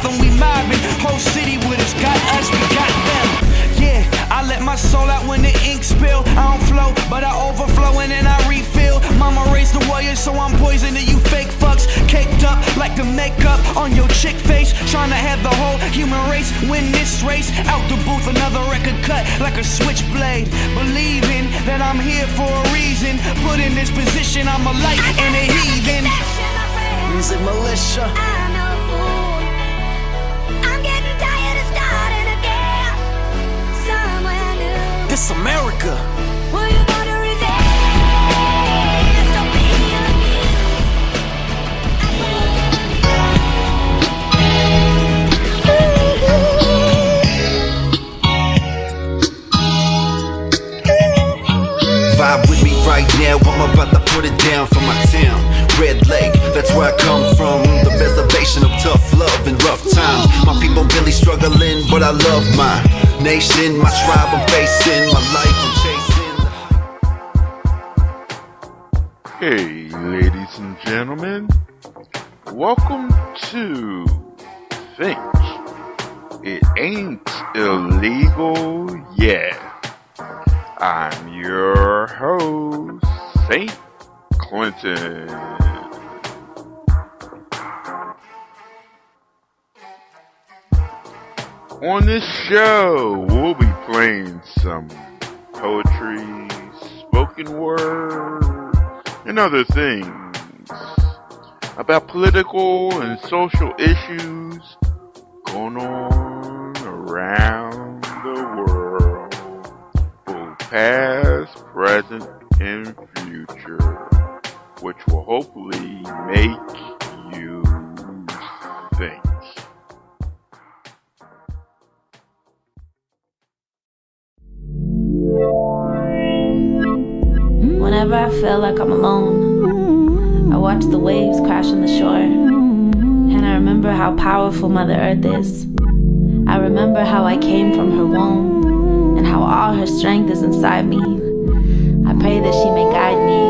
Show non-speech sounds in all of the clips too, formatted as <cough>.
Gotham, we mobbing. Whole city with us, got us, we got them. Yeah, I let my soul out when the ink spill. I don't flow, but I overflow and then I refill. Mama raised the warrior, so I'm poison to you fake fucks. Caked up like the makeup on your chick face. Trying to have the whole human race win this race. Out the booth, another record cut like a switchblade. Believing that I'm here for a reason. Put in this position, I'm a light and a heathen. Music militia. This America. Vibe with me right now, I'm about to put it down for my town. Red Lake, that's where I come from. The reservation of tough love and rough times. My people really struggling, but I love my nation, my tribe I'm facing, my life I'm chasing. Hey, ladies and gentlemen, welcome to Think It Ain't Illegal Yet. I'm your host, Saint Clinton. On this show, we'll be playing some poetry, spoken word, and other things about political and social issues going on around the world, both past, present, and future, which will hopefully make you feel like I'm alone, I watch the waves crash on the shore. And I remember how powerful Mother Earth is. I remember how I came from her womb and how all her strength is inside me. I pray that she may guide me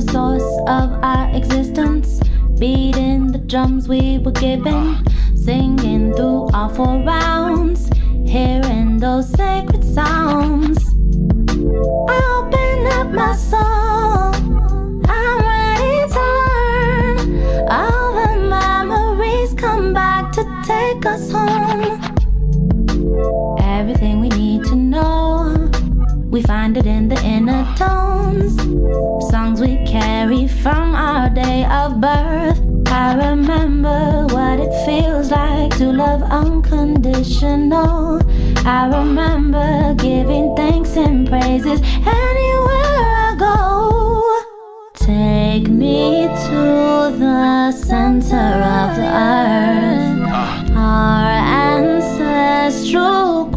the source of our existence, beating the drums we were given, singing through all four rounds, hearing those sacred sounds. I open up my soul. From our day of birth. I remember what it feels like to love unconditional. I remember giving thanks and praises anywhere I go. Take me to the center of the earth, ah. our ancestral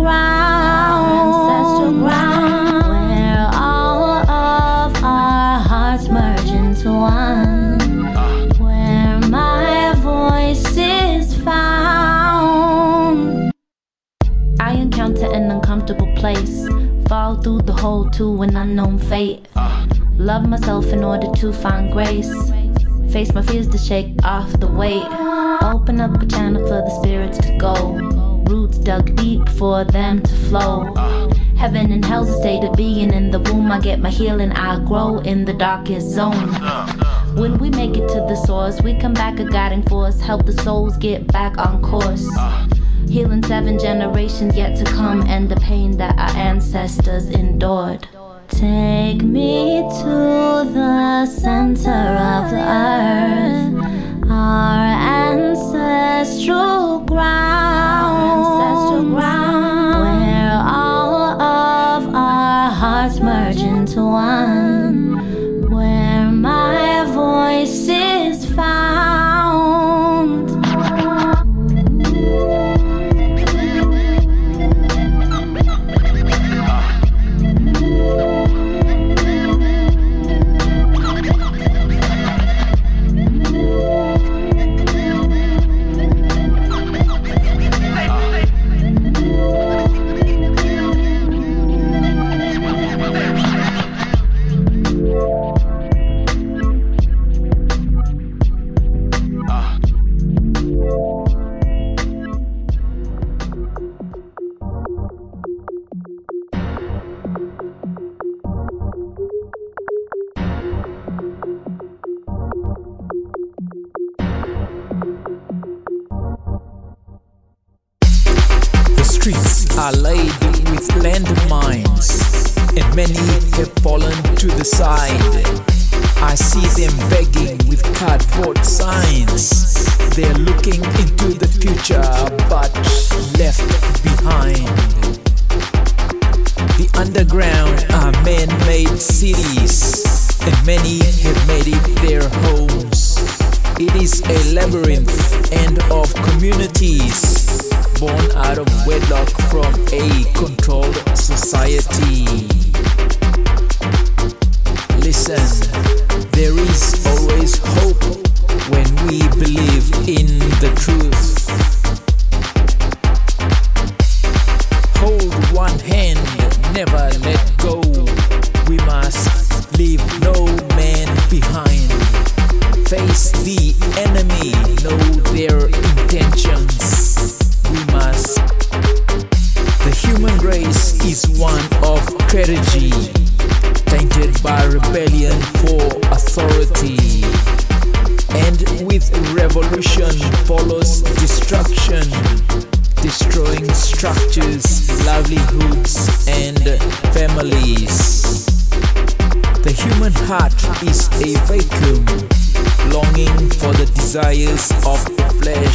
hole to an unknown fate. Love myself in order to find grace. Face my fears to shake off the weight. Open up a channel for the spirits to go. Roots dug deep for them to flow. Heaven and hell's a state of being. In the womb, I get my healing. I grow in the darkest zone. When we make it to the source, we come back a guiding force. Help the souls get back on course. Healing seven generations yet to come and the pain that our ancestors endured. Take me to the center of the earth, our ancestral ground, where all of our hearts merge into one,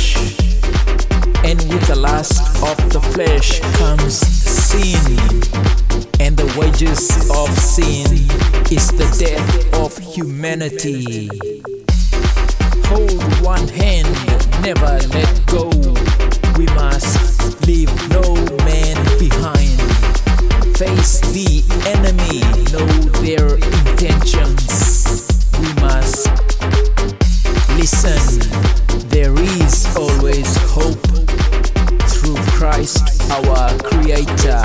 flesh. And with the lust of the flesh comes sin. And the wages of sin is the death of humanity. Hold one hand, never let go. We must leave no man behind. Face the enemy, know their intentions. We must listen. There is always hope through Christ our Creator.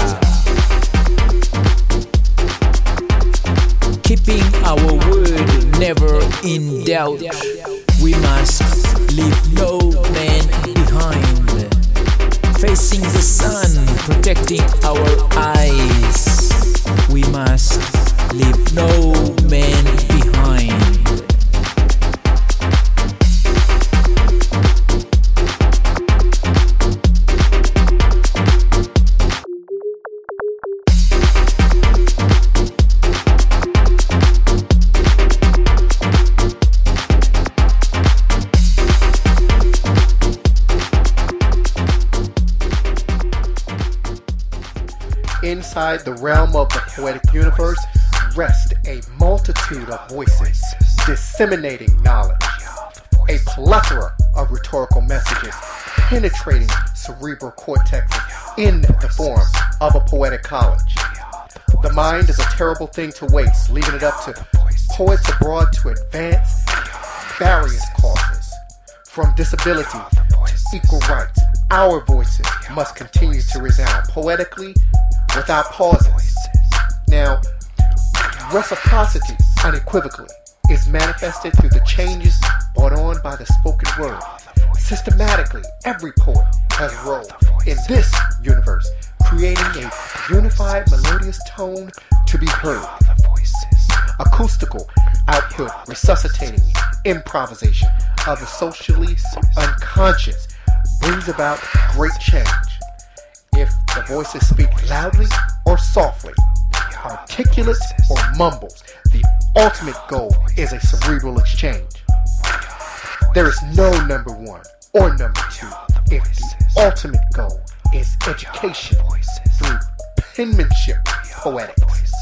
Keeping our word never in doubt. We must leave no man behind. Facing the sun, protecting our eyes. The realm of the poetic universe rest a multitude of voices disseminating knowledge, a plethora of rhetorical messages penetrating cerebral cortex in the form of a poetic college. The mind is a terrible thing to waste, leaving it up to poets abroad to advance various causes, from disability to equal rights. Our voices must continue to resound poetically without pauses. Now, reciprocity unequivocally is manifested through the changes brought on by the spoken word. Systematically, every poet has a role in this universe, creating a unified melodious tone to be heard. Acoustical output resuscitating improvisation of the socially unconscious brings about great change. If the voices speak loudly or softly, articulate or mumbles, the ultimate goal is a cerebral exchange. There is no number one or number two if the ultimate goal is education through penmanship poetics.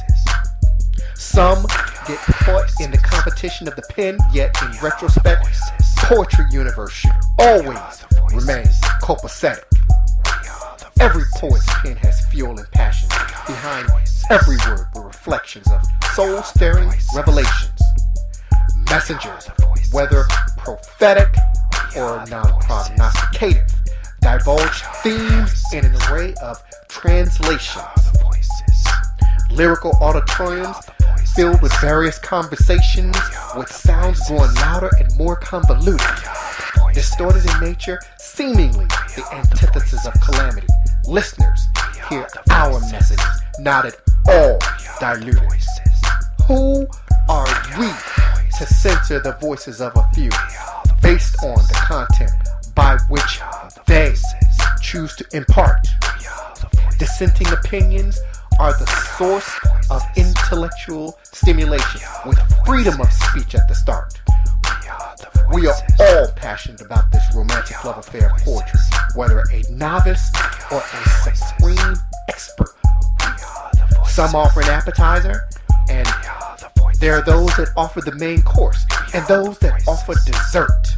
Some get caught in the competition of the pen, yet in retrospect, poetry universe should always remain copacetic. Every poet's pen has fuel and passion. Behind every word were reflections of soul-stirring revelations. Messengers, whether prophetic or non-prognosticative, divulge themes in an array of translations. Lyrical auditoriums filled with various conversations, with sounds growing louder and more convoluted. Distorted in nature, seemingly the antithesis of calamity. Listeners hear our messages, not at all diluted. Voices. Who are we to censor the voices of a few based on the content by which they choose to impart? Dissenting opinions are the source of intellectual stimulation with freedom of speech at the start. We are all passionate about this romantic love affair of poetry, whether a novice or a supreme expert. Some offer an appetizer, and there are those that offer the main course, and those that offer dessert.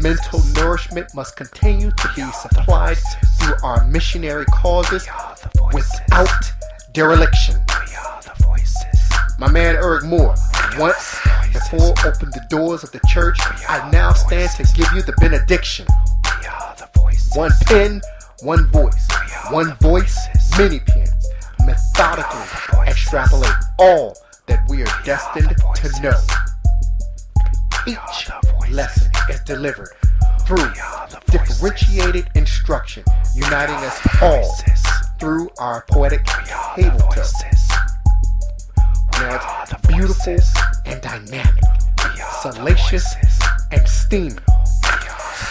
Mental nourishment must continue to be supplied through our missionary causes without dereliction. My man Eric Moore once before opened the doors of the church. I now stand to give you the benediction. One pen, one voice. One voice, many pens. Methodically extrapolate all that we are destined to know. Each lesson is delivered through differentiated instruction, uniting us all through our poetic table It's beautiful and dynamic, salacious and steamy,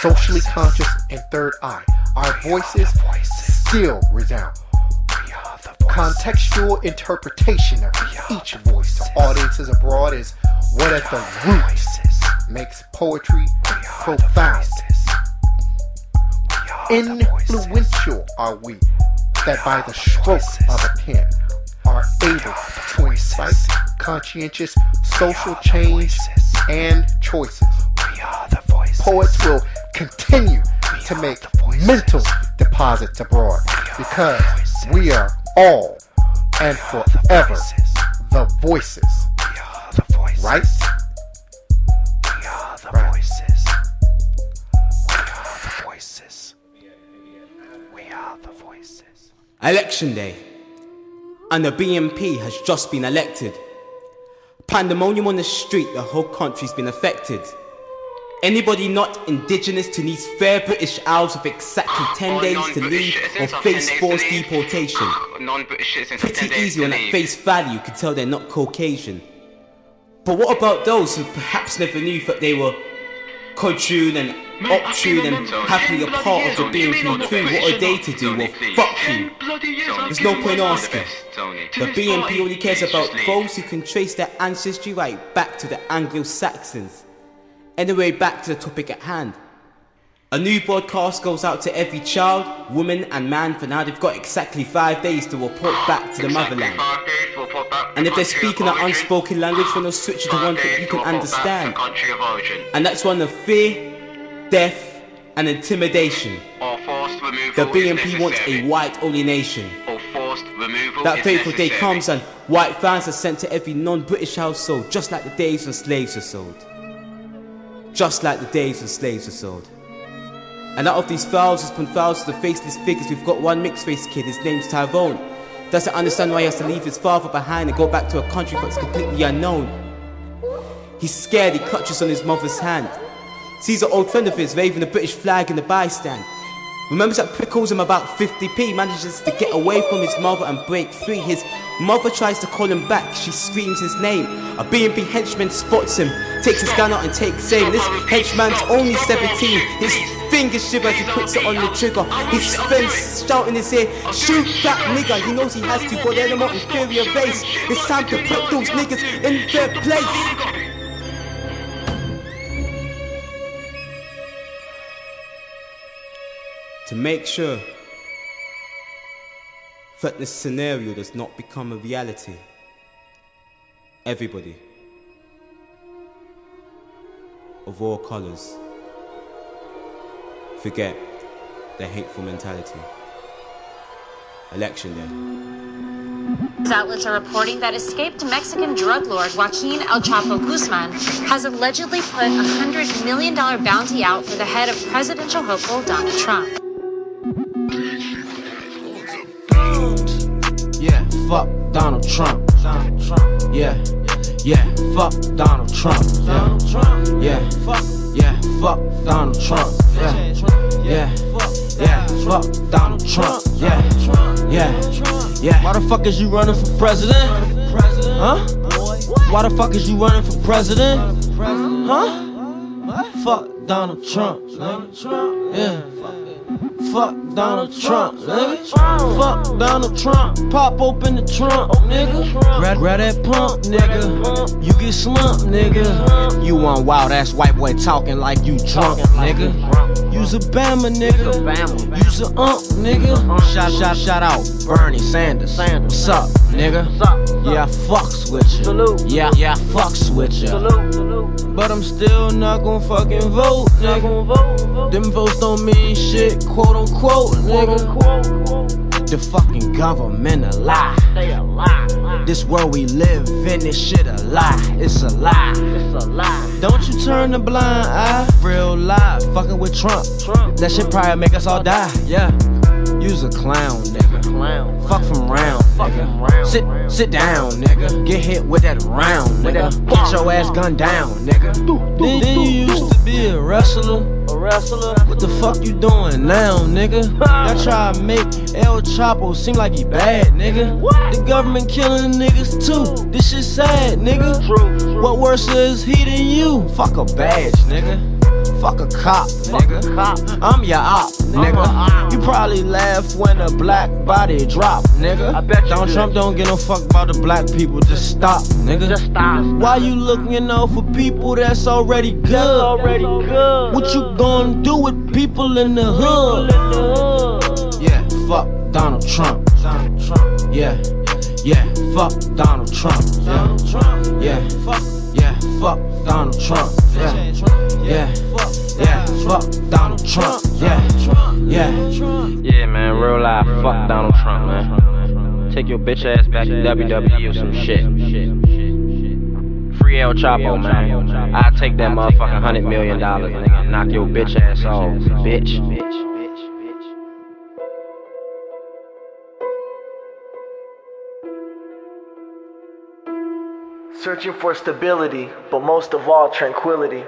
socially conscious and third eye. Our voices still resound. Contextual interpretation of each voice to audiences abroad is what at the root makes poetry profound. Influential are we that by the stroke of a pen are able to incite conscientious social change and choices. Poets will continue to make mental deposits abroad because we are all and forever the voices. Right? We the voices. We are the voices. We are the voices. Election day, and the BNP has just been elected. Pandemonium on the street, the whole country's been affected. Anybody not indigenous to these fair British Isles with exactly 10 days to leave or face forced deportation. Pretty easy on at face value, you can tell they're not Caucasian. But what about those who perhaps never knew that they were Kojun and Optune and happily a part of the BNP crew? What are they to do? Well, fuck you. There's no point asking. The BNP only cares about those who can trace their ancestry right back to the Anglo-Saxons. Anyway, back to the topic at hand. A new broadcast goes out to every child, woman, and man for now they've got exactly five days to report back to the motherland. And if they're speaking an unspoken language, then they'll switch to one that you can understand. And that's one of fear, death, and intimidation. The BNP wants a white only nation. That fateful day comes and white fans are sent to every non-British household, just like the days when slaves were sold just like the days when slaves were sold. And out of these thousands upon thousands of faceless figures, we've got one mixed-faced kid, his name's Tyrone. Doesn't understand why he has to leave his father behind and go back to a country that's completely unknown. He's scared, he clutches on his mother's hand. Sees an old friend of his waving the British flag in the bystand. Remembers that prickles him about 50p, manages to get away from his mother and break free. His mother tries to call him back, she screams his name. A BNP henchman spots him, takes his gun out and takes aim. This henchman's only 17. His fingers shiver as he puts it on the trigger. His friends shouting his ear, shoot that nigga. He knows he has to, they're the more inferior base. It's time to put those niggas in their place. To make sure that this scenario does not become a reality, everybody of all colours forget their hateful mentality. Election day. Outlets are reporting that escaped Mexican drug lord Joaquin El Chapo Guzman has allegedly put a $100 million bounty out for the head of presidential hopeful Donald Trump. Fuck Donald Trump. Donald Trump. Yeah, yeah, fuck Donald Trump. Yeah, yeah, fuck, yeah, fuck Donald Trump. Yeah, yeah, yeah, fuck Donald Trump. Yeah, yeah, yeah. Why the fuck is you running for president? Huh? Why the fuck is you running for president? Huh? Fuck Donald Trump. Yeah. Fuck Donald Trump, nigga. Fuck Donald Trump. Pop open the trunk, nigga. Grab, grab that pump, nigga. You get slumped, nigga. You one wild ass white boy talking like you drunk, nigga. Use a Bama, nigga. Use a ump, nigga. Shout, shout, shout out Bernie Sanders. What's up, nigga? Yeah, I fucks with you. Yeah, yeah, I fucks with you. But I'm still not gon' fucking vote, nigga. Them votes don't mean shit, quote unquote, nigga. The fucking government a lie. This world we live in, this shit a lie. It's a lie. It's a lie. Don't you turn a blind eye. Real life, fucking with Trump. That shit probably make us all die. Yeah. You's a clown, nigga. Fuck from round, nigga. Sit, sit down, nigga. Get hit with that round, nigga. Get your ass gunned down, nigga. Then you used to be a wrestler. Wrestler? What the fuck you doing now, nigga? <laughs> That try to make El Chapo seem like he bad, nigga. The government killing niggas too. This shit sad, nigga. What worse is he than you? Fuck a badge, nigga. Fuck a cop, nigga. I'm your op, nigga. You probably laugh when a black body drop, nigga. I bet Donald Trump don't give no fuck about the black people. Just stop, nigga. Just stop. Why you looking out for people that's already good? Already good. What you gonna do with people in the hood? Yeah, fuck Donald Trump. Donald Trump. Yeah, yeah, fuck Donald Trump. Yeah, yeah, fuck, yeah, fuck Donald Trump. Yeah, yeah, yeah, fuck Donald Trump. Yeah, yeah. Yeah, man, real life, fuck Donald Trump, man. Take your bitch ass back to WWE or some shit. Free El Chapo, man. I take that motherfucking hundred million dollars, nigga, and knock your bitch ass off, bitch. Searching for stability, but most of all, tranquility.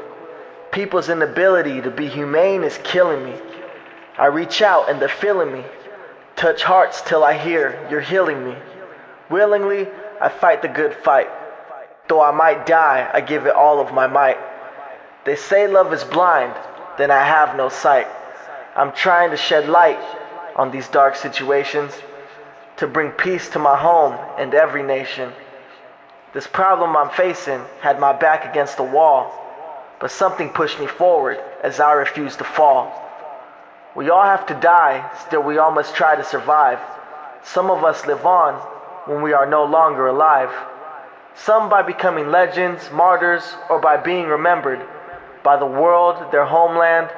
People's inability to be humane is killing me. I reach out and they're feeling me. Touch hearts till I hear you're healing me. Willingly, I fight the good fight. Though I might die, I give it all of my might. They say love is blind, then I have no sight. I'm trying to shed light on these dark situations to bring peace to my home and every nation. This problem I'm facing had my back against the wall, but something pushed me forward as I refused to fall. We all have to die, still we all must try to survive. Some of us live on when we are no longer alive. Some by becoming legends, martyrs, or by being remembered by the world, their homeland,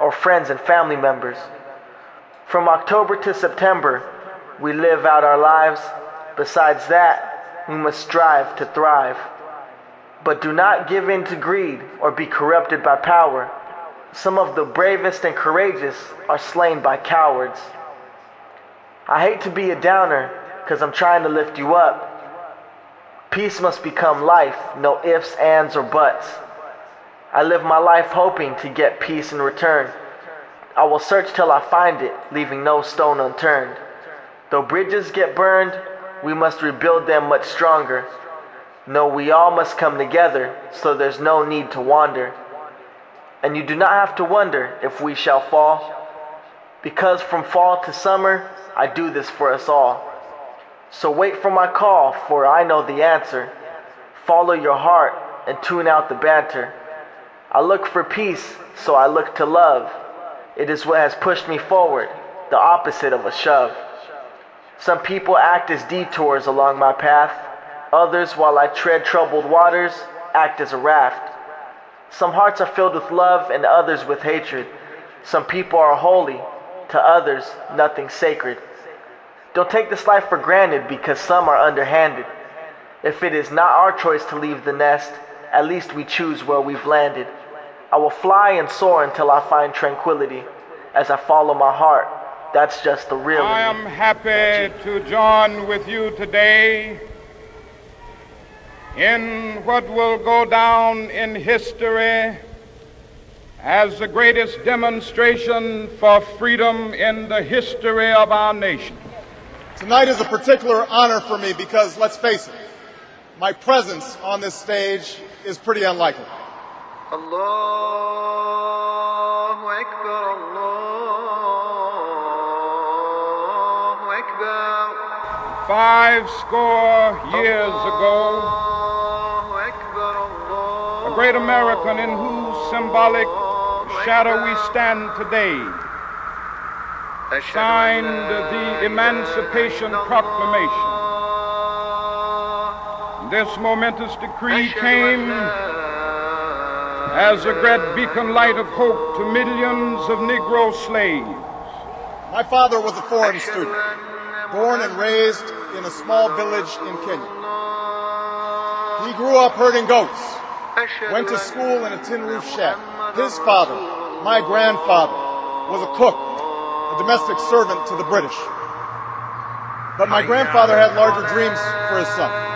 or friends and family members. From October to September, we live out our lives. Besides that, we must strive to thrive. But do not give in to greed or be corrupted by power. Some of the bravest and courageous are slain by cowards. I hate to be a downer because I'm trying to lift you up. Peace must become life, no ifs, ands, or buts. I live my life hoping to get peace in return. I will search till I find it, leaving no stone unturned. Though bridges get burned, we must rebuild them much stronger. No, we all must come together, so there's no need to wander. and you do not have to wonder if we shall fall. Because from fall to summer, I do this for us all. So wait for my call, for I know the answer. Follow your heart and tune out the banter. I look for peace, so I look to love. It is what has pushed me forward, the opposite of a shove. Some people act as detours along my path. Others, while I tread troubled waters, act as a raft. Some hearts are filled with love and others with hatred. Some people are holy, to others, nothing sacred. Don't take this life for granted because some are underhanded. If it is not our choice to leave the nest, at least we choose where we've landed. I will fly and soar until I find tranquility as I follow my heart. That's just the real. I am happy to join with you today in what will go down in history as the greatest demonstration for freedom in the history of our nation. Tonight is a particular honor for me because, let's face it, my presence on this stage is pretty unlikely. Allahu Five score years ago, a great American in whose symbolic shadow we stand today signed the Emancipation Proclamation. This momentous decree came as a great beacon light of hope to millions of Negro slaves. My father was a foreign student, born and raised in a small village in Kenya. He grew up herding goats, went to school in a tin roof shack. His father, my grandfather, was a cook, a domestic servant to the British. But my grandfather had larger dreams for his son.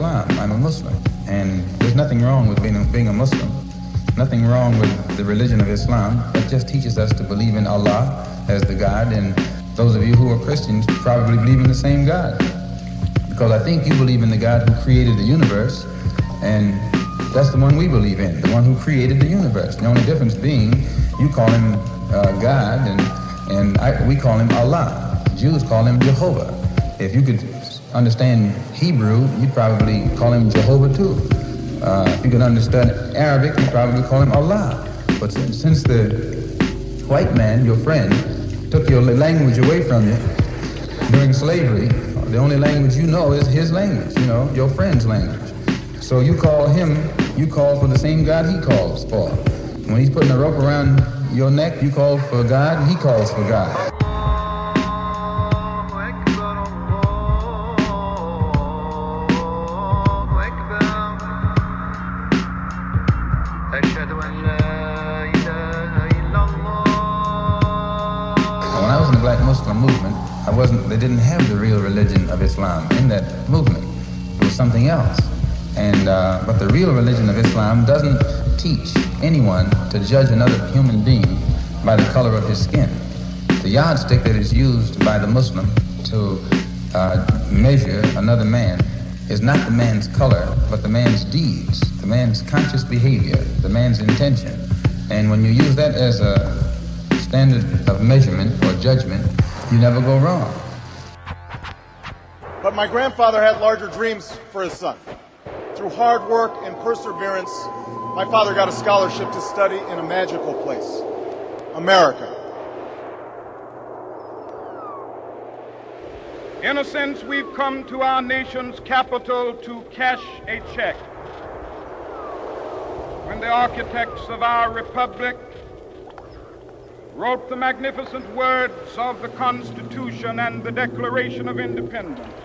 Islam. I'm a Muslim. And there's nothing wrong with being a, being a Muslim. Nothing wrong with the religion of Islam. It just teaches us to believe in Allah as the God. And those of you who are Christians probably believe in the same God. Because I think you believe in the God who created the universe. And that's the one we believe in, the one who created the universe. The only difference being you call him uh, God and, and I, we call him Allah. Jews call him Jehovah. If you could understand Hebrew, you'd probably call him Jehovah too. Uh, if you could understand Arabic, you'd probably call him Allah. But since, since the white man, your friend, took your language away from you during slavery, the only language you know is his language, you know, your friend's language. So you call him, you call for the same God he calls for. When he's putting a rope around your neck, you call for God, and he calls for God. Didn't have the real religion of Islam in that movement. It was something else. And, uh, but the real religion of Islam doesn't teach anyone to judge another human being by the color of his skin. The yardstick that is used by the Muslim to uh, measure another man is not the man's color, but the man's deeds, the man's conscious behavior, the man's intention. And when you use that as a standard of measurement or judgment, you never go wrong. But my grandfather had larger dreams for his son. Through hard work and perseverance, my father got a scholarship to study in a magical place, America. In a sense, we've come to our nation's capital to cash a check. When the architects of our republic wrote the magnificent words of the Constitution and the Declaration of Independence.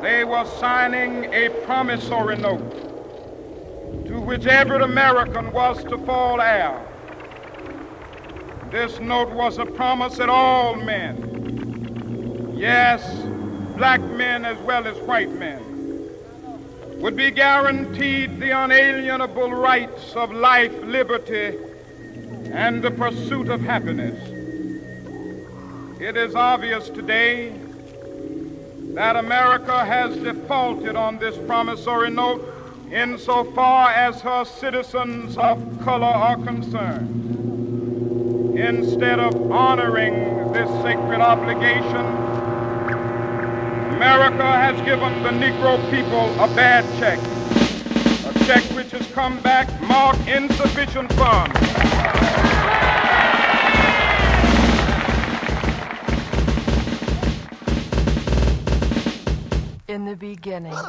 They were signing a promissory note to which every American was to fall heir. This note was a promise that all men, yes, black men as well as white men, would be guaranteed the unalienable rights of life, liberty, and the pursuit of happiness. It is obvious today that America has defaulted on this promissory note insofar as her citizens of color are concerned. Instead of honoring this sacred obligation, America has given the Negro people a bad check, a check which has come back marked insufficient funds. In the beginning. My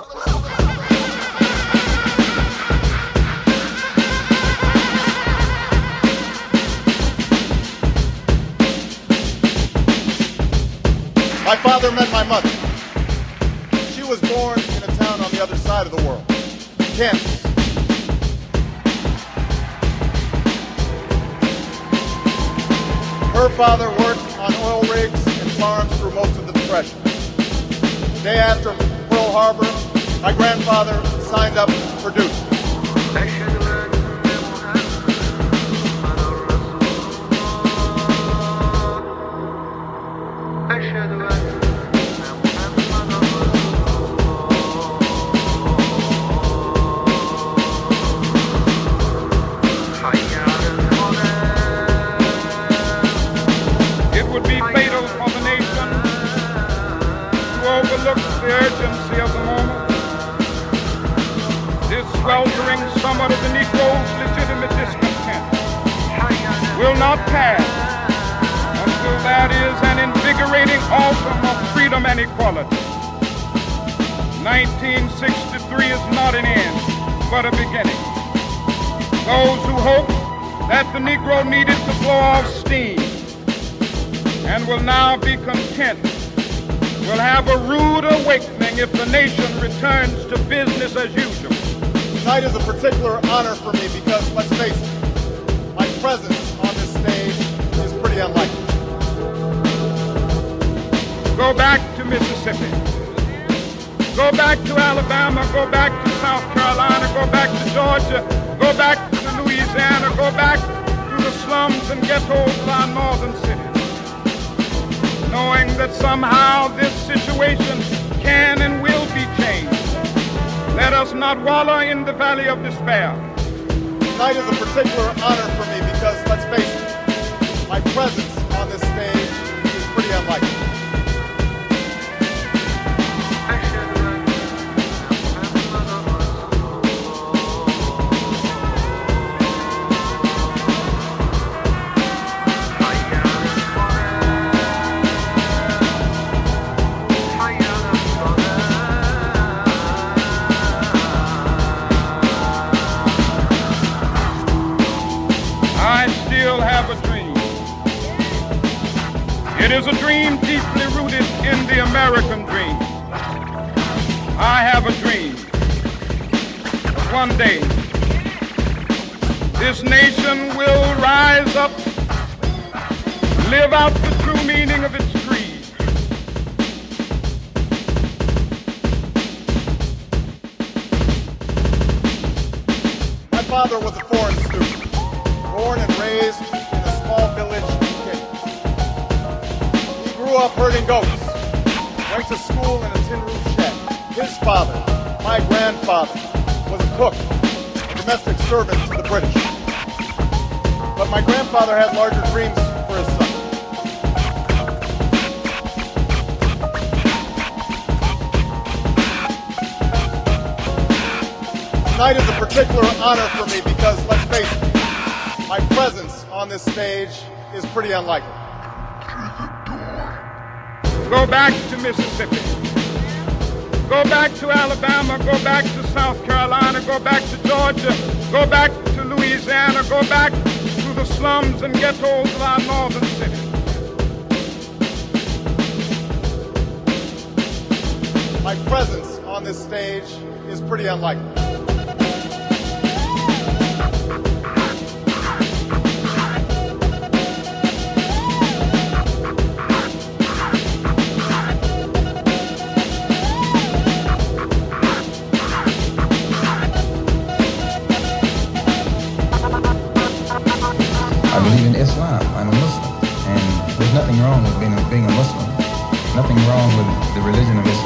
father met my mother. She was born in a town on the other side of the world, Kansas. Her father worked on oil rigs and farms through most of the Depression. The day after Pearl Harbor, my grandfather signed up for duty. 1963 is not an end, but a beginning. Those who hope that the Negro needed to blow off steam and will now be content will have a rude awakening if the nation returns to business as usual. Tonight is a particular honor for me because, let's face it, my presence on this stage is pretty unlikely. Go back to Mississippi. Go back to Alabama. Go back to South Carolina. Go back to Georgia. Go back to Louisiana. Go back to the slums and ghettos of our northern cities. Knowing that somehow this situation can and will be changed. Let us not wallow in the valley of despair. Tonight is a particular honor for me because, let's face it, my presence on this stage is pretty unlikely. It is a dream deeply rooted in the American dream. I have a dream. One day, this nation will rise up, live out the true meaning of its creed. My father was a grew up herding goats, went to school in a tin roof shed. His father, my grandfather, was a cook, a domestic servant to the British. But my grandfather had larger dreams for his son. Tonight is a particular honor for me because, let's face it, my presence on this stage is pretty unlikely. Go back to Mississippi. Go back to Alabama. Go back to South Carolina. Go back to Georgia. Go back to Louisiana. Go back to the slums and ghettos of our northern cities. My presence on this stage is pretty unlikely.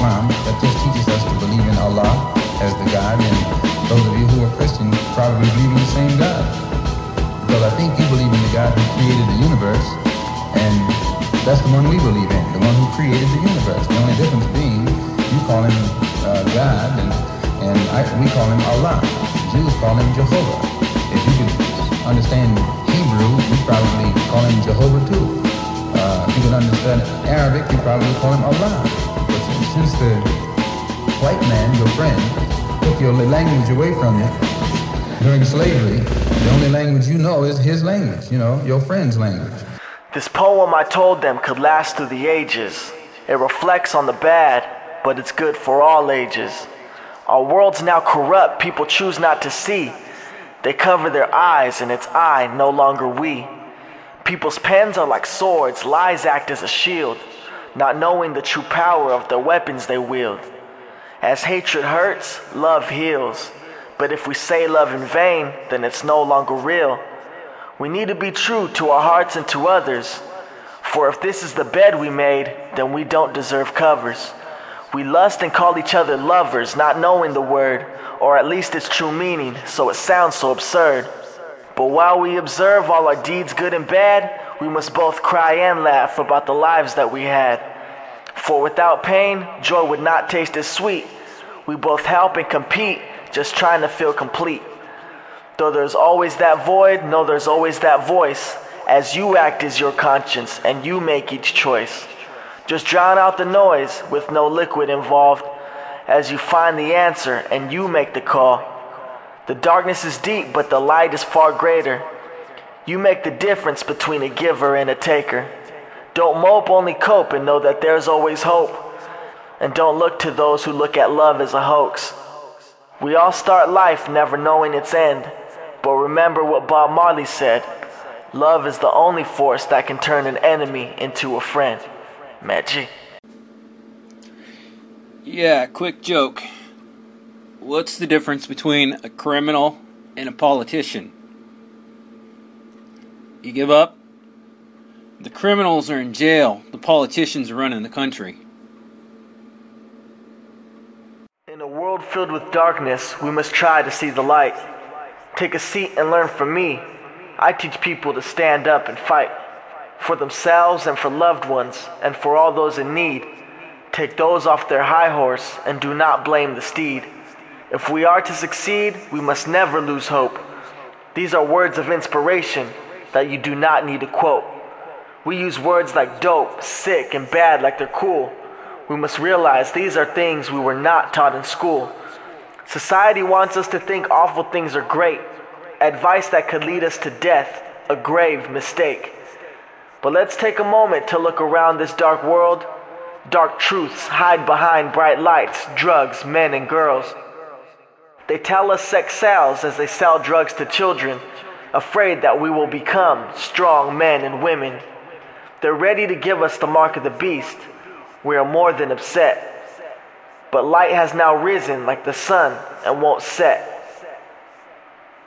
Islam. That just teaches us to believe in Allah as the God, and those of you who are Christian probably believe in the same God. Because I think you believe in the God who created the universe, and that's the one we believe in, the one who created the universe. The only difference being you call him uh, God, and, and I, we call him Allah. Jews call him Jehovah. If you can understand Hebrew, we probably call him Jehovah too. Uh, if you can understand Arabic, you probably call him Allah. Since the white man, your friend, took your language away from you during slavery, the only language you know is his language, you know, your friend's language. This poem I told them could last through the ages. It reflects on the bad, but it's good for all ages. Our world's now corrupt, people choose not to see. They cover their eyes, and it's I, no longer we. People's pens are like swords, lies act as a shield, not knowing the true power of the weapons they wield. As hatred hurts, love heals. But if we say love in vain, then it's no longer real. We need to be true to our hearts and to others. For if this is the bed we made, then we don't deserve covers. We lust and call each other lovers, not knowing the word, or at least its true meaning, so it sounds so absurd. But while we observe all our deeds, good and bad, we must both cry and laugh about the lives that we had. For without pain, joy would not taste as sweet. We both help and compete, just trying to feel complete. Though there's always that void, no, there's always that voice, as you act as your conscience and you make each choice. Just drown out the noise with no liquid involved as you find the answer and you make the call. The darkness is deep, but the light is far greater. You make the difference between a giver and a taker. Don't mope, only cope, and know that there's always hope. And don't look to those who look at love as a hoax. We all start life never knowing its end. But remember what Bob Marley said love is the only force that can turn an enemy into a friend. Magic. Yeah, quick joke. What's the difference between a criminal and a politician? You give up? The criminals are in jail, the politicians are running the country. In a world filled with darkness, we must try to see the light. Take a seat and learn from me. I teach people to stand up and fight for themselves and for loved ones and for all those in need. Take those off their high horse and do not blame the steed. If we are to succeed, we must never lose hope. These are words of inspiration that you do not need to quote. We use words like dope, sick, and bad like they're cool. We must realize these are things we were not taught in school. Society wants us to think awful things are great, advice that could lead us to death, a grave mistake. But let's take a moment to look around this dark world. Dark truths hide behind bright lights, drugs, men, and girls. They tell us sex sells as they sell drugs to children, afraid that we will become strong men and women. They're ready to give us the mark of the beast. We are more than upset. But light has now risen like the sun and won't set.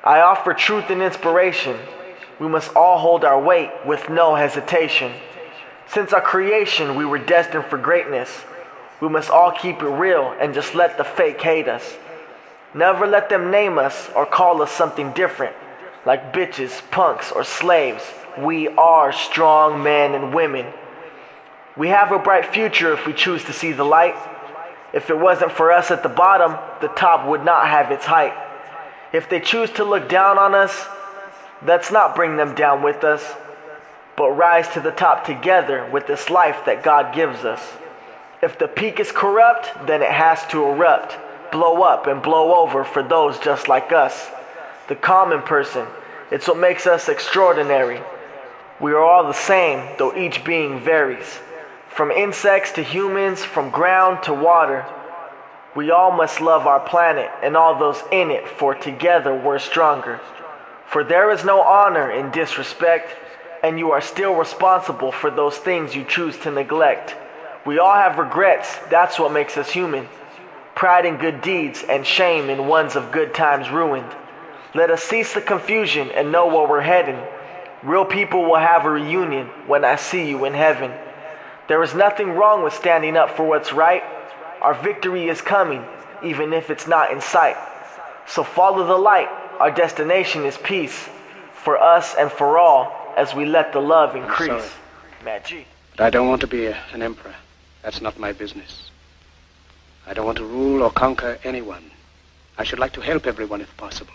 I offer truth and inspiration. We must all hold our weight with no hesitation. Since our creation, we were destined for greatness. We must all keep it real and just let the fake hate us. Never let them name us or call us something different, like bitches, punks, or slaves. We are strong men and women. We have a bright future if we choose to see the light. If it wasn't for us at the bottom, the top would not have its height. If they choose to look down on us, let's not bring them down with us, but rise to the top together with this life that God gives us. If the peak is corrupt, then it has to erupt, blow up, and blow over for those just like us. The common person, it's what makes us extraordinary. We are all the same, though each being varies. From insects to humans, from ground to water. We all must love our planet and all those in it, for together we're stronger. For there is no honor in disrespect, and you are still responsible for those things you choose to neglect. We all have regrets, that's what makes us human. Pride in good deeds and shame in ones of good times ruined. Let us cease the confusion and know where we're heading. Real people will have a reunion when I see you in heaven. There is nothing wrong with standing up for what's right. Our victory is coming, even if it's not in sight. So follow the light. Our destination is peace for us and for all as we let the love increase. G. But I don't want to be a, an emperor. That's not my business. I don't want to rule or conquer anyone. I should like to help everyone if possible.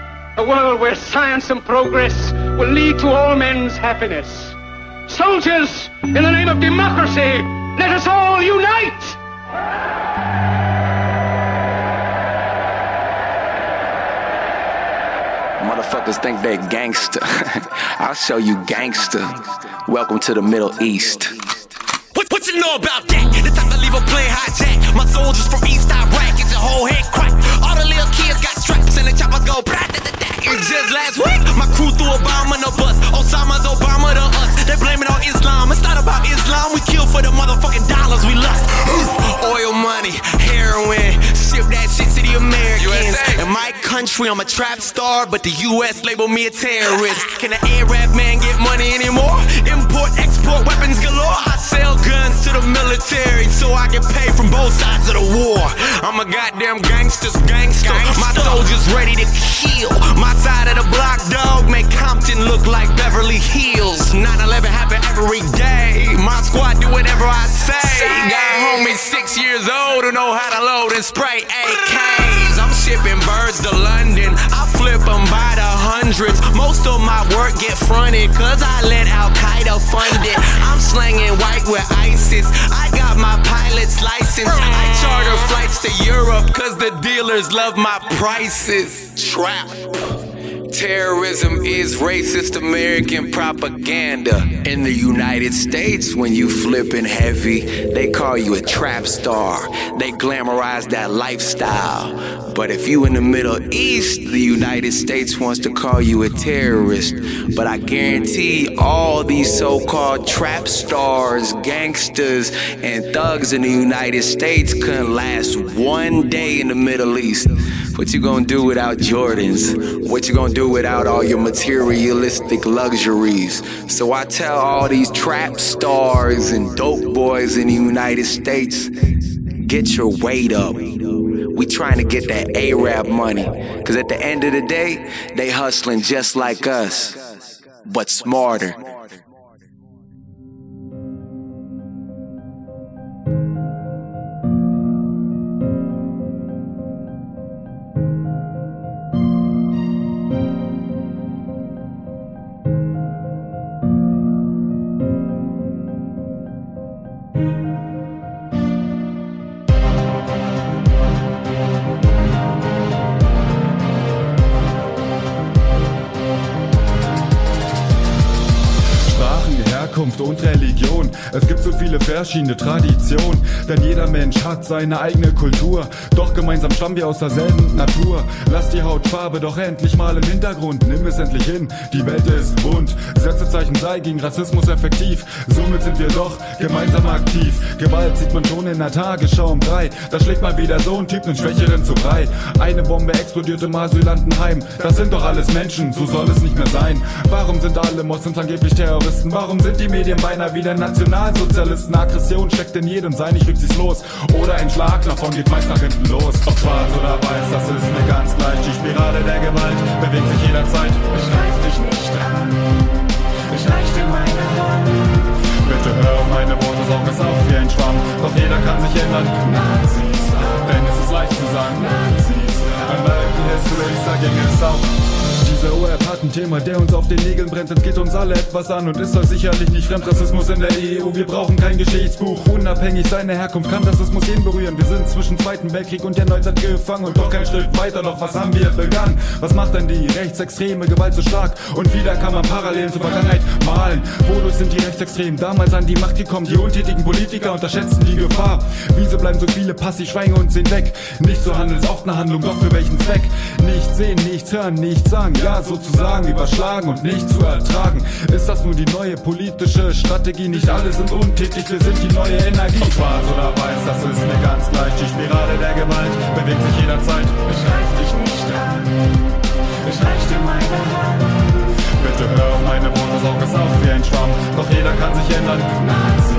a world where science and progress will lead to all men's happiness. Soldiers, in the name of democracy, let us all unite! Motherfuckers think they gangster. <laughs> I'll show you gangster. Welcome to the Middle East. What, what you know about that? The type to leave a plane hijack. My soldiers from East Iraq, get your whole head cracked. All the little kids got straps and the choppers go brat da da da. And just last week, my crew threw Obama on the bus. Osama's Obama to us. They blame it on Islam. It's not about Islam. We kill for the motherfucking dollars we lust. Oil money, heroin, ship that shit to the Americans. In my country, I'm a trap star, but the U.S. label me a terrorist. Can an Arab man get money anymore? Import, export weapons galore. I sell guns to the military so I get paid from both sides of the war. I'm a goddamn gangster's gangster. My soldiers ready to kill. My side of the block, dog, make Compton look like Beverly Hills. 9-11 happen every day. My squad do whatever I say. Got homies six years old who know how to load and spray AKs. I'm shipping birds to London. I flip them by the hundreds. Most of my work get fronted, cause I let Al Qaeda fund it. I'm slanging white with ISIS. I got my pilot's license. I charter flights to Europe, cause the dealers love my prices. Trap. Terrorism is racist American propaganda. In the United States, when you flipping heavy, they call you a trap star. They glamorize that lifestyle. But if you in the Middle East, the United States wants to call you a terrorist. But I guarantee all these so-called trap stars, gangsters, and thugs in the United States couldn't last one day in the Middle East. What you gonna do without Jordans? What you gonna do without all your materialistic luxuries? So I tell all these trap stars and dope boys in the United States, get your weight up. We trying to get that Arab money. Cause at the end of the day, they hustling just like us, but smarter. Verschiedene Traditionen, denn jeder Mensch hat seine eigene Kultur. Doch gemeinsam stammen wir aus derselben Natur. Lass die Hautfarbe doch endlich mal im Hintergrund. Nimm es endlich hin, die Welt ist bunt. Sätzezeichen sei gegen Rassismus effektiv. Somit sind wir doch gemeinsam aktiv. Gewalt sieht man schon in der Tagesschau um drei. Da schlägt mal wieder so ein Typ den Schwächeren zu Brei. Eine Bombe explodiert im Asylantenheim. Das sind doch alles Menschen, so soll es nicht mehr sein. Warum sind alle Moslems angeblich Terroristen? Warum sind die Medien beinahe wieder Nationalsozialisten? Aggression steckt in jedem, sei nicht rücksichtslos. Oder ein Schlag davon geht meist nach hinten los. Ob schwarz oder weiß, das ist mir ganz gleich. Die Spirale der Gewalt bewegt sich jederzeit. Ich greif dich nicht an, ich reich dir meine Hand. Bitte hör auf meine Worte, saug es auf wie ein Schwamm. Doch jeder kann sich ändern. Nazis, denn es ist leicht zu sagen. Nazis, American History, da ging es auf. Ein Thema, der uns auf den Nägeln brennt. Es geht uns alle etwas an und ist doch sicherlich nicht Fremdrassismus in der EU. Wir brauchen kein Geschichtsbuch. Unabhängig seiner Herkunft kann Rassismus jeden berühren. Wir sind zwischen Zweiten Weltkrieg und der Neuzeit gefangen und doch kein Schritt weiter. Doch was haben wir begangen? Was macht denn die rechtsextreme Gewalt so stark? Und wieder kann man Parallelen zur Vergangenheit malen. Wodurch sind die Rechtsextremen damals an die Macht gekommen? Die untätigen Politiker unterschätzen die Gefahr. Wieso bleiben so viele passiv, schweigen und sehen weg? Nicht zu handeln ist oft eine Handlung, doch für welchen Zweck? Nichts sehen, nichts hören, nichts sagen. Ja, sozusagen überschlagen und nicht zu ertragen. Ist das nur die neue politische Strategie? Nicht alle sind untätig, wir sind die neue Energie. Ob schwarz oder weiß, das ist mir ganz gleich. Die Spirale der Gewalt bewegt sich jederzeit. Ich greif dich nicht an, ich reich dir meine Hand. Bitte hör auf meine Worte, saug es auf wie ein Schwamm. Doch jeder kann sich ändern. Ist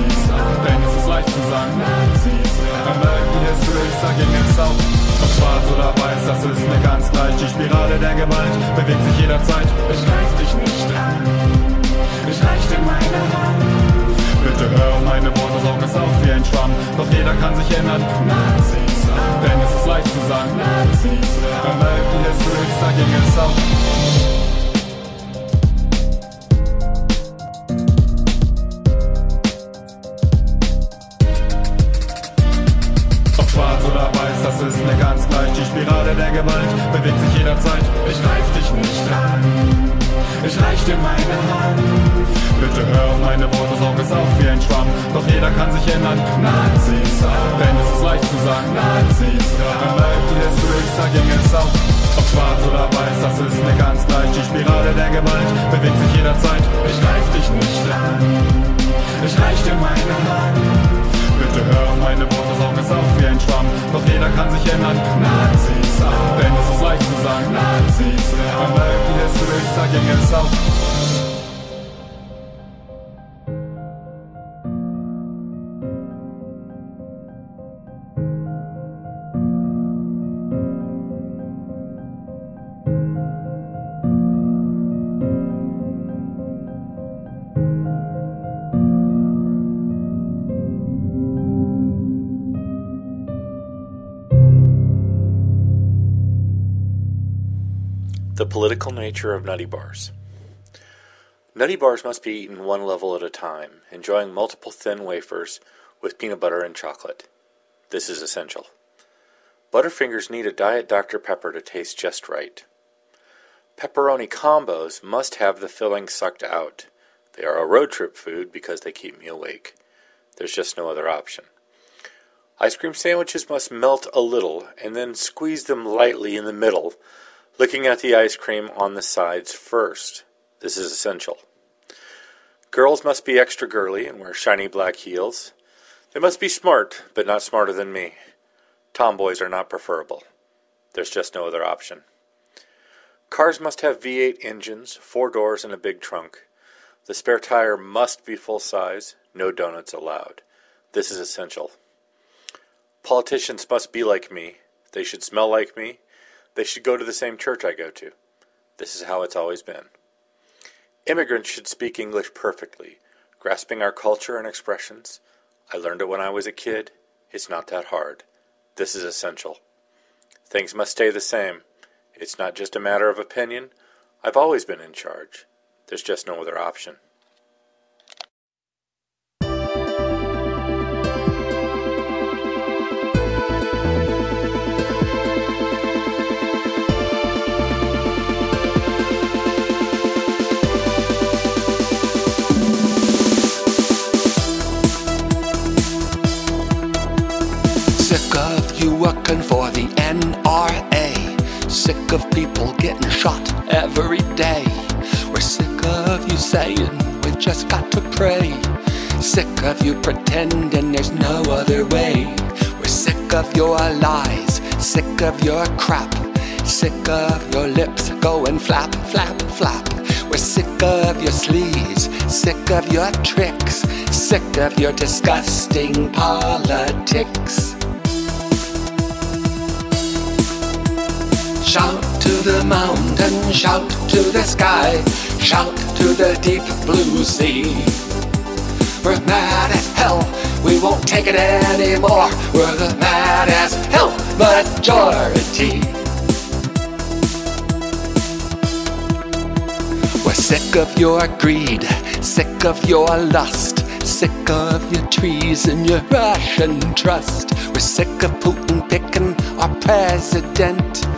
leicht zu sagen. Nazis, American History, sag ihnen jetzt auf. Ob schwarz oder weiß, das ist mir ganz gleich. Die Spirale der Gewalt bewegt sich jederzeit. Ich greif dich nicht an, ich reich dir meine Hand. Bitte hör meine Worte, saug es auf wie ein Schwamm. Doch jeder kann sich ändern. Nazis, denn es ist leicht zu sagen. Nazis, American History, sag ihnen jetzt auf. Spirale der Gewalt bewegt sich jederzeit. Ich greif dich nicht an, ich reich dir meine Hand. Bitte hör auf meine Worte, saug es auf wie ein Schwamm. Doch jeder kann sich ändern. Nazis, denn es ist leicht zu sagen. Nazis, American History, da ging es auf. Ob schwarz oder weiß, das ist mir ganz gleich. Die Spirale der Gewalt bewegt sich jederzeit. Ich greif dich nicht an, ich reich dir meine Hand. Bitte hör auf meine Worte, saug es auf wie ein Schwamm. Doch jeder kann sich ändern. Nazis, History, da political nature of nutty bars. Nutty bars must be eaten one level at a time, enjoying multiple thin wafers with peanut butter and chocolate. This is essential. Butterfingers need a Diet Dr. Pepper to taste just right. Pepperoni combos must have the filling sucked out. They are a road trip food because they keep me awake. There's just no other option. Ice cream sandwiches must melt a little and then squeeze them lightly in the middle Looking at the ice cream on the sides first. This is essential. Girls must be extra girly and wear shiny black heels. They must be smart, but not smarter than me. Tomboys are not preferable. There's just no other option. Cars must have V8 engines, four doors, and a big trunk. The spare tire must be full size, no donuts allowed. This is essential. Politicians must be like me. They should smell like me. They should go to the same church I go to. This is how it's always been. Immigrants should speak English perfectly, grasping our culture and expressions. I learned it when I was a kid. It's not that hard. This is essential. Things must stay the same. It's not just a matter of opinion. I've always been in charge. There's just no other option. Working for the NRA. Sick of people getting shot every day. We're sick of you saying we just got to pray. Sick of you pretending there's no other way. We're sick of your lies, sick of your crap, sick of your lips going flap, flap, flap. We're sick of your sleaze, sick of your tricks, sick of your disgusting politics. Shout to the mountain, shout to the sky, shout to the deep blue sea. We're mad as hell, we won't take it anymore. We're the mad as hell majority. We're sick of your greed, sick of your lust, sick of your treason, your Russian trust. We're sick of Putin picking our president.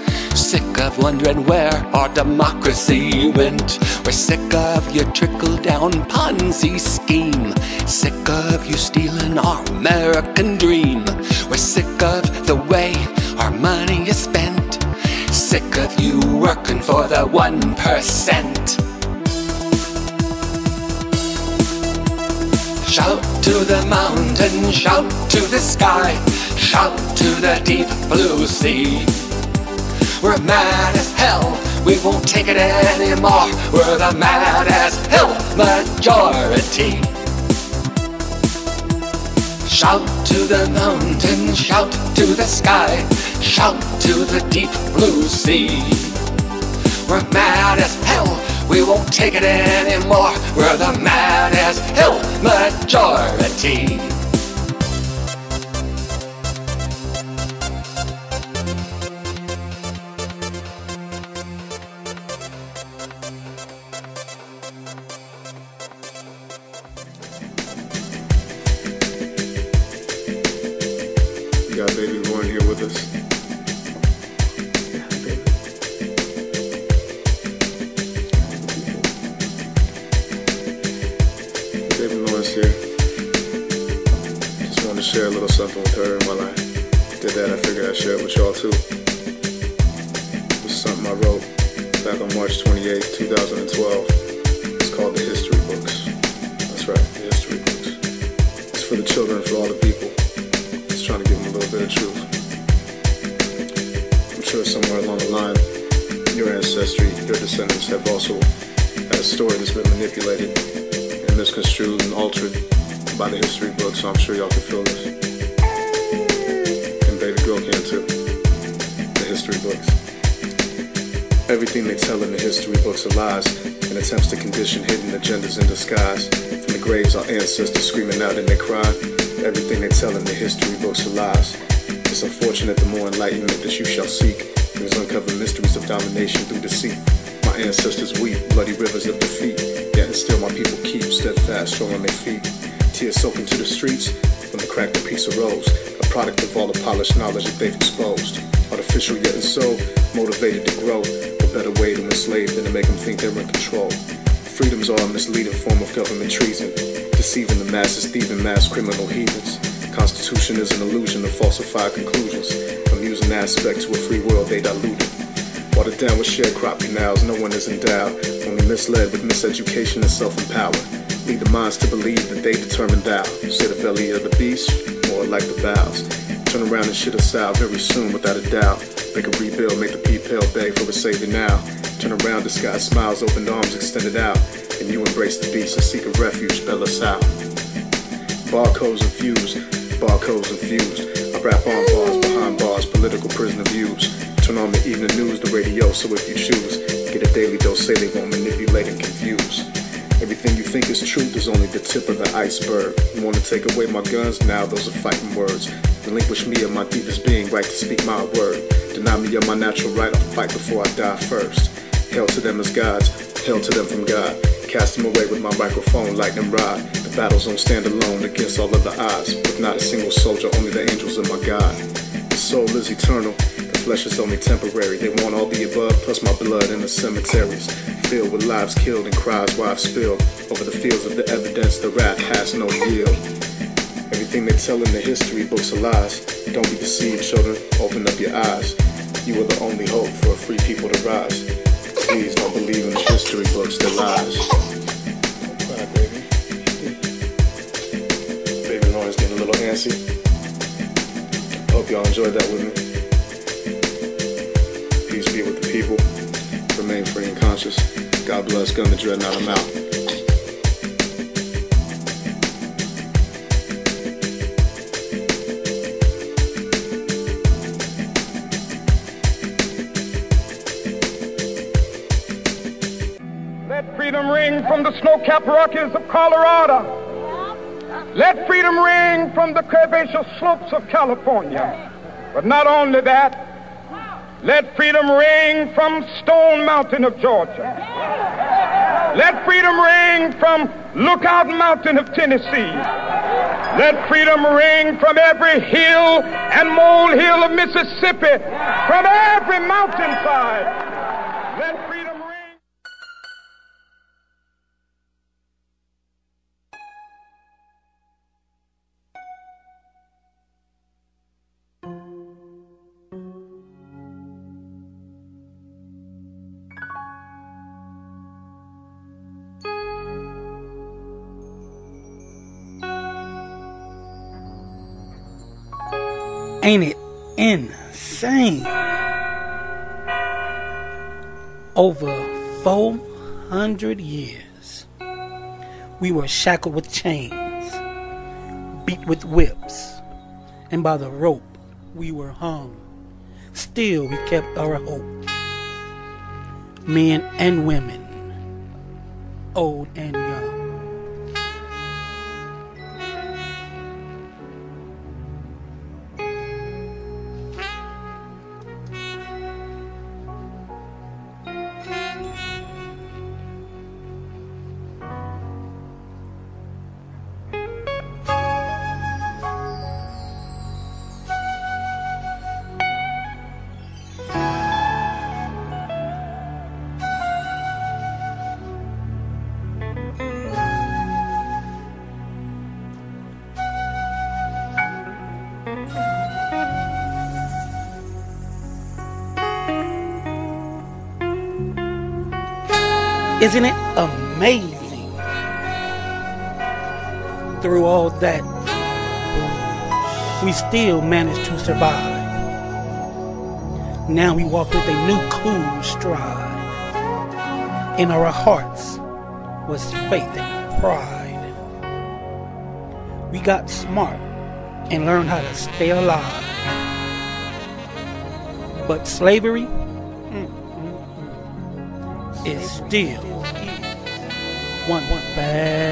Sick of wondering where our democracy went. We're sick of your trickle down Ponzi scheme. Sick of you stealing our American dream. We're sick of the way our money is spent. Sick of you working for the 1%. Shout to the mountain, shout to the sky, shout to the deep blue sea. We're mad as hell, we won't take it anymore. We're the mad as hell majority. Shout to the mountain, shout to the sky, shout to the deep blue sea. We're mad as hell, we won't take it anymore. We're the mad as hell majority. Keep steadfast, on their feet. Tears soak into the streets when the cracked piece of rose, A product of all the polished knowledge that they've exposed. Artificial yet and so motivated to grow. A better way to enslave than to make them think they're in control. Freedoms are a misleading form of government treason. Deceiving the masses, thieving mass criminal heathens. Constitution is an illusion of falsified conclusions. Amusing aspects to a free world they diluted. Watered down with sharecrop canals, no one is endowed. Only misled with miseducation and self-empowered. Lead the minds to believe that they determine thou. Say the belly of the beast, more like the bowels. Turn around and shit us out very soon without a doubt. Make a rebuild, make the people beg for a savior now. Turn around, sky smiles, open arms extended out. And you embrace the beast and seek a refuge, bail us out. Barcodes infused, barcodes infused. I rap on bars, behind bars, political prisoner views. Turn on the evening news, the radio, so if you choose, get a daily dose, say they won't manipulate and confuse. Everything you think is truth is only the tip of the iceberg. You wanna take away my guns? Now those are fighting words. Relinquish me of my deepest being, right to speak my word. Deny me of my natural right, I'll fight before I die first. Hail to them as gods, hail to them from God. Cast them away with my microphone, lightning rod. The battles don't stand alone against all of the odds. With not a single soldier, only the angels of my God. The soul is eternal, flesh is only temporary. They want all the above, plus my blood in the cemeteries. Filled with lives killed and cries wives spilled. Over the fields of the evidence, the wrath has no yield. Everything they tell in the history books are lies. Don't be deceived, children. Open up your eyes. You are the only hope for a free people to rise. Please don't believe in the history books, they're lies. Baby. Baby Lauren's getting a little antsy. Hope y'all enjoyed that with me. People. Remain free and conscious. God bless. Gun the dreadnought. I'm out. Let freedom ring from the snow-capped Rockies of Colorado. Let freedom ring from the curvaceous slopes of California. But not only that, let freedom ring from Stone Mountain of Georgia. Let freedom ring from Lookout Mountain of Tennessee. Let freedom ring from every hill and molehill of Mississippi, from every mountainside. Let freedom Ain't it insane? Over 400 years, we were shackled with chains, beat with whips, and by the rope we were hung. Still, we kept our hope. Men and women, old and young. Isn't it amazing? Through all that, we still managed to survive. Now we walk with a new cool stride. In our hearts was faith and pride. We got smart and learned how to stay alive. But slavery mm, mm, mm, is still one. one, bad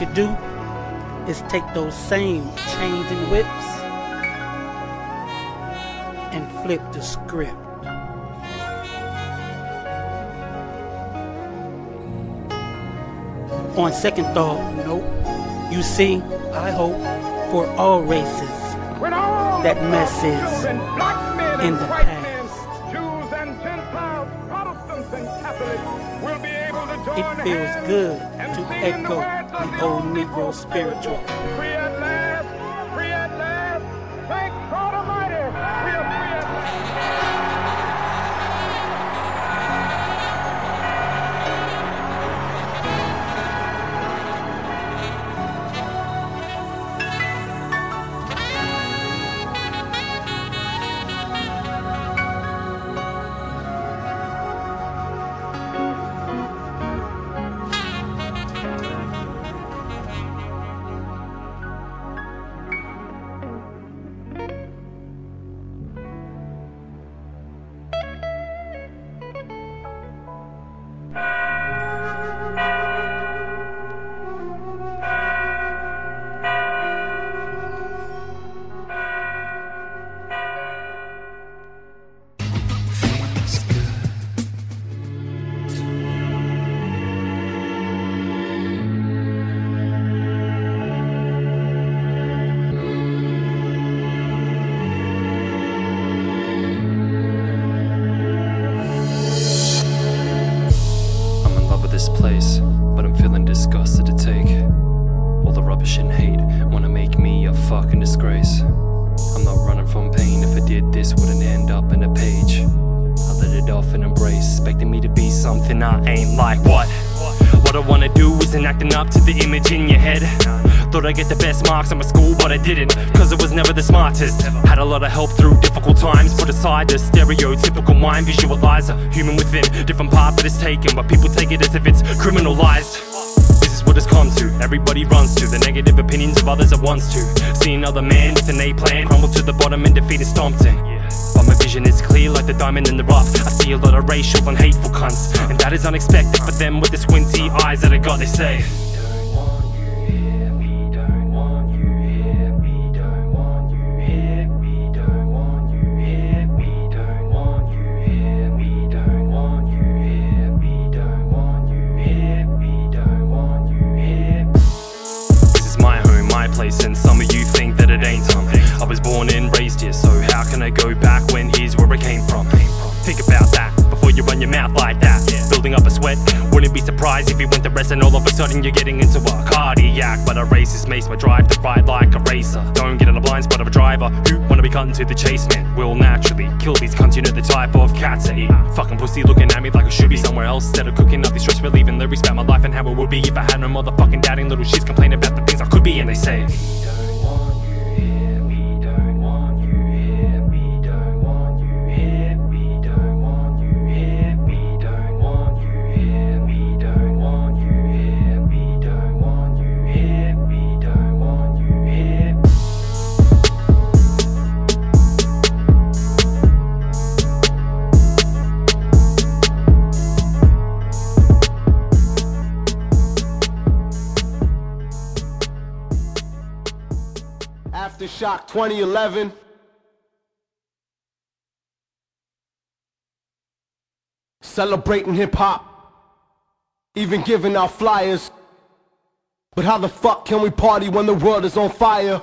should do is take those same chains and whips and flip the script. On second thought, nope. You see, I hope for all races that messes in the past. It feels good to echo old Negro spiritual. I'd get the best marks in my school, but I didn't, cause I was never the smartest. Had a lot of help through difficult times, put aside the stereotypical mind visualizer. Human within, different path that is taken, but people take it as if it's criminalized. This is what it's come to. Everybody runs to the negative opinions of others at once to see another man with an A plan crumble to the bottom and defeat and stomped in. But my vision is clear like the diamond in the rough. I see a lot of racial and hateful cunts, and that is unexpected for them with the squinty eyes that I got. They say. Came from? Think about that before you run your mouth like that. Building up a sweat, wouldn't be surprised if you went to rest and all of a sudden you're getting into a cardiac. But a racist makes my drive to ride like a racer. Don't get in the blind spot of a driver who wanna be cutting to the chase, man. Will naturally kill these cunts, you know the type of cats I eat. Fucking pussy looking at me like I should be somewhere else instead of cooking up these stress relieving lyrics about my life and how it would be if I had no motherfucking doubting little shits complaining about the things I could be, and they say. 2011. Celebrating hip hop. Even giving out flyers. But how the fuck can we party when the world is on fire?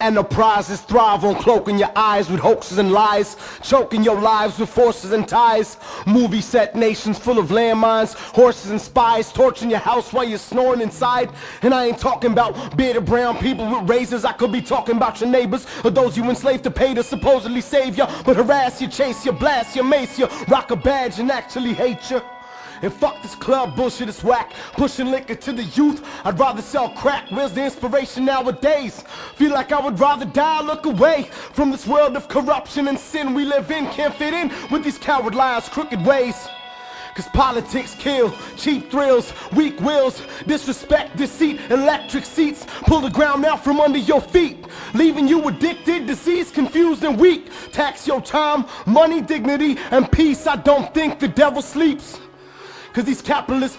Enterprises thrive on cloaking your eyes with hoaxes and lies, choking your lives with forces and ties. Movie set nations full of landmines, horses and spies, torching your house while you're snoring inside. And I ain't talking about bearded brown people with razors. I could be talking about your neighbors or those you enslaved to pay to supposedly save you, but harass you, chase you, blast you, mace you, rock a badge and actually hate you. And fuck this club bullshit, it's whack. Pushing liquor to the youth, I'd rather sell crack. Where's the inspiration nowadays? Feel like I would rather die, look away from this world of corruption and sin we live in. Can't fit in with these coward liars, crooked ways. Cause politics kill, cheap thrills, weak wills, disrespect, deceit, electric seats. Pull the ground out from under your feet, leaving you addicted, diseased, confused, and weak. Tax your time, money, dignity, and peace. I don't think the devil sleeps. Cause these capitalists.